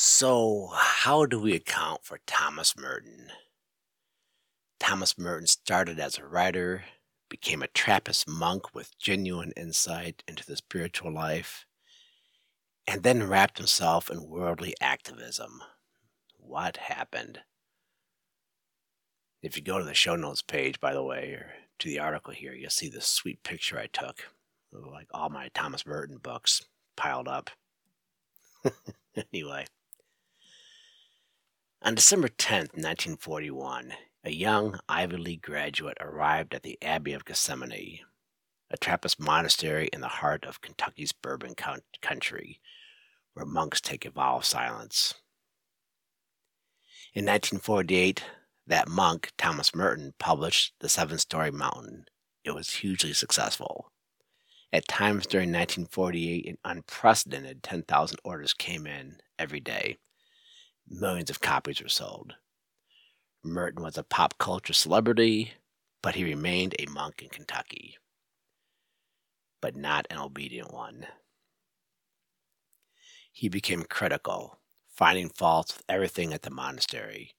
So, how do we account for Thomas Merton? Thomas Merton started as a writer, became a Trappist monk with genuine insight into the spiritual life, and then wrapped himself in worldly activism. What happened? If you go to the show notes page, by the way, or to the article here, you'll see this sweet picture I took of like all my Thomas Merton books piled up. anyway. On December 10th, 1941, a young Ivy League graduate arrived at the Abbey of Gethsemani, a Trappist monastery in the heart of Kentucky's Bourbon country, where monks take a vow of silence. In 1948, that monk, Thomas Merton, published The Seven Storey Mountain. It was hugely successful. At times during 1948, an unprecedented 10,000 orders came in every day Millions of copies were sold. Merton was a pop culture celebrity, but he remained a monk in Kentucky. But not an obedient one. He became critical, finding faults with everything at the monastery,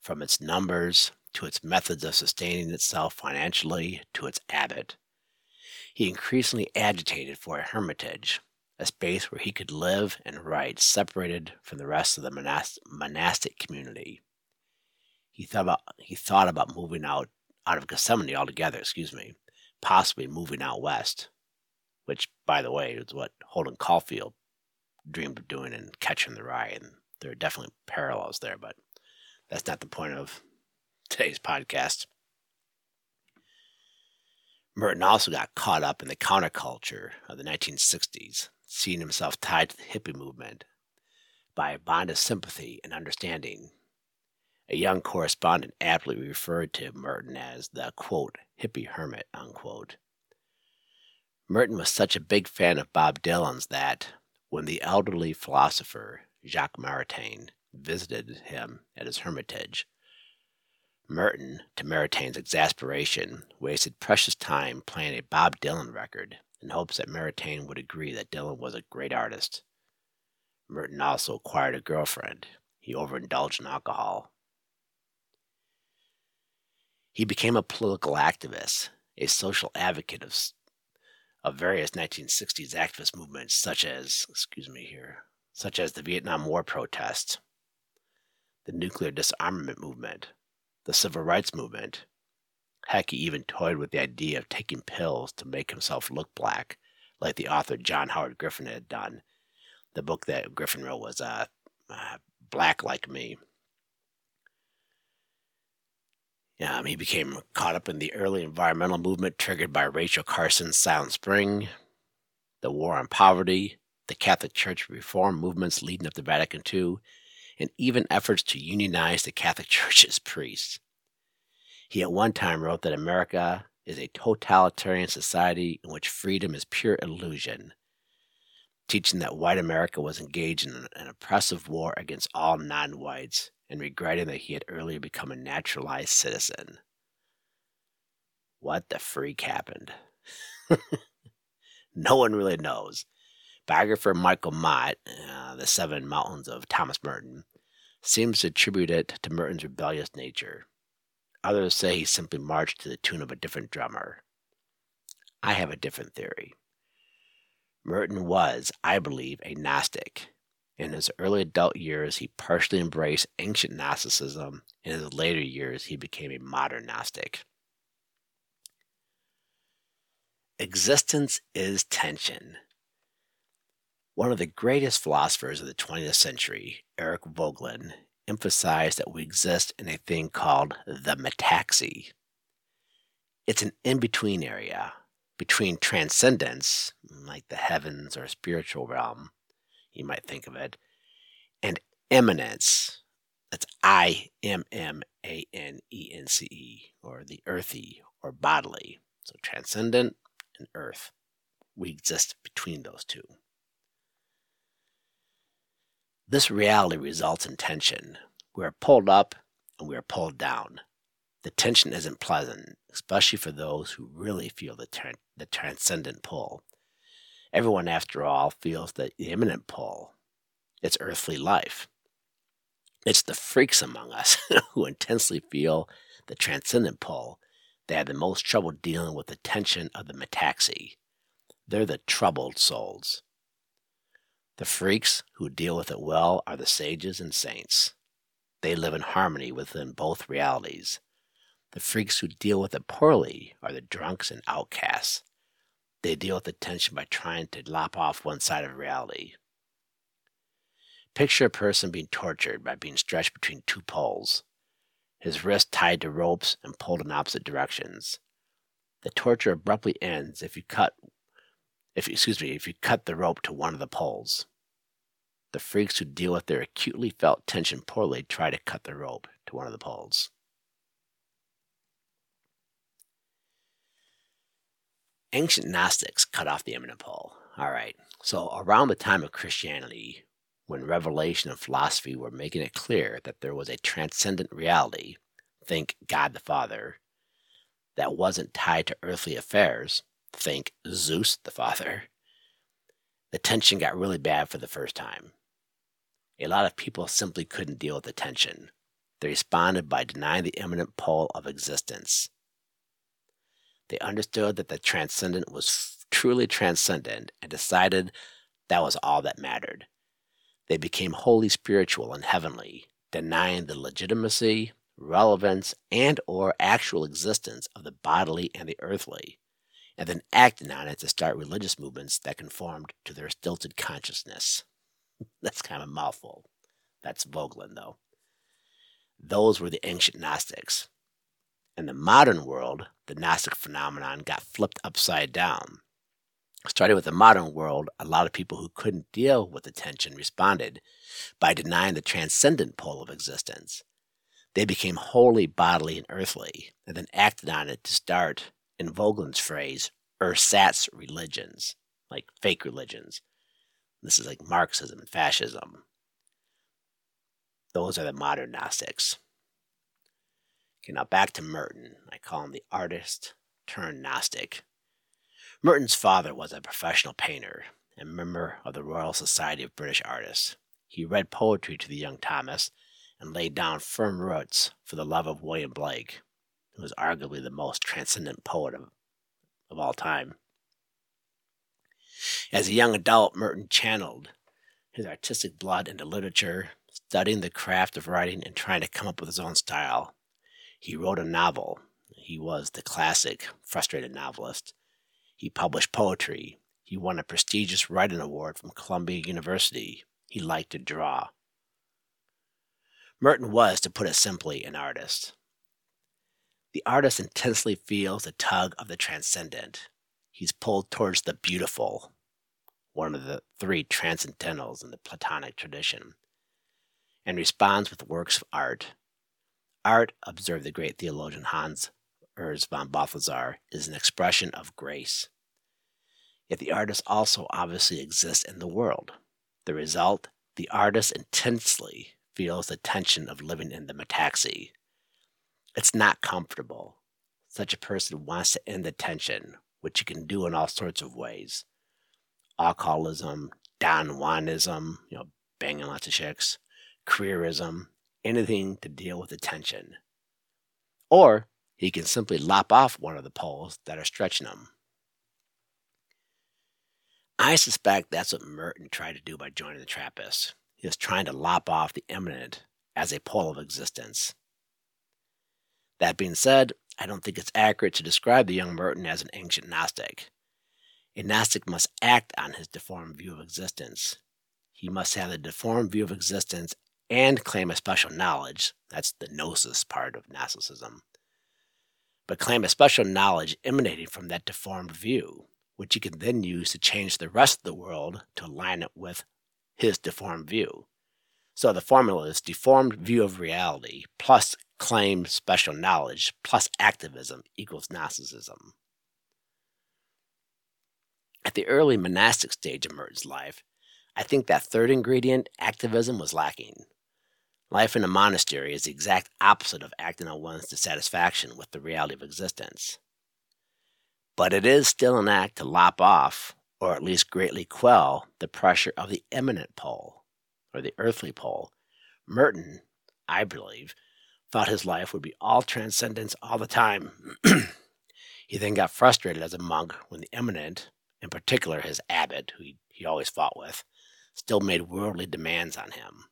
from its numbers to its methods of sustaining itself financially to its abbot. He increasingly agitated for a hermitage, a space where he could live and write separated from the rest of the monastic community. He thought about he thought about moving out out of Gethsemani altogether, excuse me, possibly moving out west, which by the way is what Holden Caulfield dreamed of doing in Catcher in the Rye, and there are definitely parallels there, but that's not the point of today's podcast. Merton also got caught up in the counterculture of the 1960s, seeing himself tied to the hippie movement by a bond of sympathy and understanding. A young correspondent aptly referred to Merton as the quote, hippie hermit, unquote. Merton was such a big fan of Bob Dylan's that, when the elderly philosopher Jacques Maritain visited him at his hermitage, Merton, to Maritain's exasperation, wasted precious time playing a Bob Dylan record in hopes that Maritain would agree that Dylan was a great artist. Merton also acquired a girlfriend. He overindulged in alcohol. He became a political activist, a social advocate of, of various 1960s activist movements, such as, excuse me here, such as the Vietnam War protests, the nuclear disarmament movement, the civil rights movement, Heck, he even toyed with the idea of taking pills to make himself look black, like the author John Howard Griffin had done. The book that Griffin wrote was uh, uh, Black Like Me. Um, he became caught up in the early environmental movement triggered by Rachel Carson's Silent Spring, the war on poverty, the Catholic Church reform movements leading up to Vatican II, and even efforts to unionize the Catholic Church's priests. He at one time wrote that America is a totalitarian society in which freedom is pure illusion, teaching that white America was engaged in an oppressive war against all non whites and regretting that he had earlier become a naturalized citizen. What the freak happened? no one really knows. Biographer Michael Mott, uh, The Seven Mountains of Thomas Merton, seems to attribute it to Merton's rebellious nature. Others say he simply marched to the tune of a different drummer. I have a different theory. Merton was, I believe, a Gnostic. In his early adult years, he partially embraced ancient Gnosticism. In his later years, he became a modern Gnostic. Existence is tension. One of the greatest philosophers of the 20th century, Eric Voegelin, emphasize that we exist in a thing called the metaxy. It's an in between area between transcendence, like the heavens or spiritual realm, you might think of it, and immanence. That's I M M A N E N C E, or the earthy or bodily. So transcendent and earth. We exist between those two. This reality results in tension. We are pulled up and we are pulled down. The tension isn't pleasant, especially for those who really feel the, the transcendent pull. Everyone, after all, feels the immanent pull. It's earthly life, It's the freaks among us who intensely feel the transcendent pull that have the most trouble dealing with the tension of the metaxy. They're the troubled souls. The freaks who deal with it well are the sages and saints. They live in harmony within both realities. The freaks who deal with it poorly are the drunks and outcasts. They deal with the tension by trying to lop off one side of reality. Picture a person being tortured by being stretched between two poles, his wrists tied to ropes and pulled in opposite directions. The torture abruptly ends if you cut if excuse me, if you cut the rope to one of the poles. The freaks who deal with their acutely felt tension poorly try to cut the rope to one of the poles. Ancient Gnostics cut off the immanent pole. All right. So, around the time of Christianity, when revelation and philosophy were making it clear that there was a transcendent reality, think God the Father, that wasn't tied to earthly affairs, think Zeus the Father, the tension got really bad for the first time. A lot of people simply couldn't deal with the tension. They responded by denying the immanent pole of existence. They understood that the transcendent was truly transcendent and decided that was all that mattered. They became wholly spiritual and heavenly, denying the legitimacy, relevance, and or actual existence of the bodily and the earthly, and then acting on it to start religious movements that conformed to their stilted consciousness. That's kind of a mouthful. That's Voegelin, though. Those were the ancient Gnostics. In the modern world, the Gnostic phenomenon got flipped upside down. Starting with the modern world, a lot of people who couldn't deal with the tension responded by denying the transcendent pole of existence. They became wholly bodily and earthly, and then acted on it to start, in Voegelin's phrase, ersatz religions, like fake religions. This is like Marxism and fascism. Those are the modern Gnostics. Okay, now back to Merton. I call him the artist turned Gnostic. Merton's father was a professional painter and member of the Royal Society of British Artists. He read poetry to the young Thomas and laid down firm roots for the love of William Blake, who was arguably the most transcendent poet of, of all time. As a young adult, Merton channeled his artistic blood into literature, studying the craft of writing and trying to come up with his own style. He wrote a novel. He was the classic frustrated novelist. He published poetry. He won a prestigious writing award from Columbia University. He liked to draw. Merton was, to put it simply, an artist. The artist intensely feels the tug of the transcendent. He's pulled towards the beautiful, one of the three transcendentals in the Platonic tradition, and responds with works of art Art, observed the great theologian Hans Urs von Balthasar, is an expression of grace. Yet the artist also obviously exists in the world. The result, the artist intensely feels the tension of living in the metaxy. It's not comfortable. Such a person wants to end the tension, which you can do in all sorts of ways. Alcoholism, Don Juanism, you know, banging lots of chicks, careerism, anything to deal with the tension. Or he can simply lop off one of the poles that are stretching him. I suspect that's what Merton tried to do by joining the Trappists. He was trying to lop off the immanent as a pole of existence. That being said, I don't think it's accurate to describe the young Merton as an ancient Gnostic. A Gnostic must act on his deformed view of existence. He must have the deformed view of existence and claim a special knowledge. That's the gnosis part of Gnosticism. But claim a special knowledge emanating from that deformed view, which he can then use to change the rest of the world to align it with his deformed view. So the formula is deformed view of reality plus claimed special knowledge plus activism equals Gnosticism. At the early monastic stage of Merton's life, I think that third ingredient, activism, was lacking. Life in a monastery is the exact opposite of acting on one's dissatisfaction with the reality of existence. But it is still an act to lop off, or at least greatly quell, the pressure of the immanent pole, or the earthly pole. Merton, I believe, thought his life would be all transcendence all the time. he then got frustrated as a monk when the immanent, in particular his abbot, who he, he always fought with, still made worldly demands on him.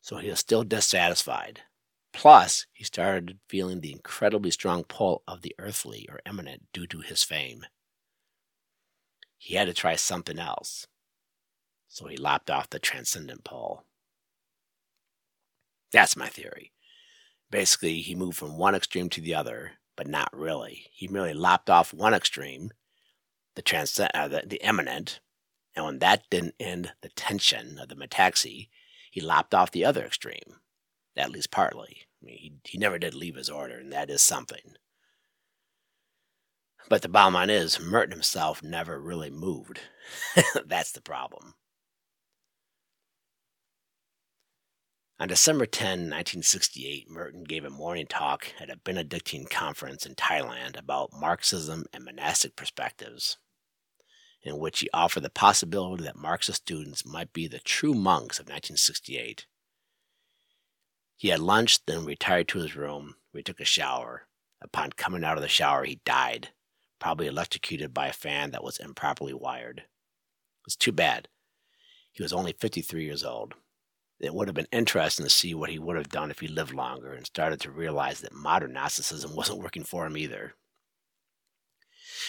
So he was still dissatisfied. Plus, he started feeling the incredibly strong pull of the earthly or immanent due to his fame. He had to try something else. So he lopped off the transcendent pull. That's my theory. Basically, he moved from one extreme to the other, but not really. He merely lopped off one extreme, the, transcend, uh, the, the immanent, and when that didn't end the tension of the metaxy, he lopped off the other extreme, at least partly. I mean, he, he never did leave his order, and that is something. But the bottom line is, Merton himself never really moved. That's the problem. On December 10, 1968, Merton gave a morning talk at a Benedictine conference in Thailand about Marxism and monastic perspectives, in which he offered the possibility that Marxist students might be the true monks of 1968. He had lunch, then retired to his room, where he took a shower. Upon coming out of the shower, he died, probably electrocuted by a fan that was improperly wired. It's too bad. He was only 53 years old it would have been interesting to see what he would have done if he lived longer and started to realize that modern Gnosticism wasn't working for him either.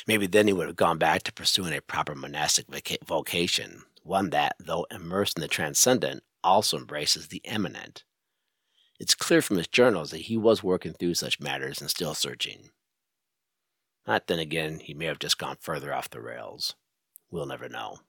Maybe then he would have gone back to pursuing a proper monastic vocation, one that, though immersed in the transcendent, also embraces the immanent. It's clear from his journals that he was working through such matters and still searching. But then again, he may have just gone further off the rails. We'll never know.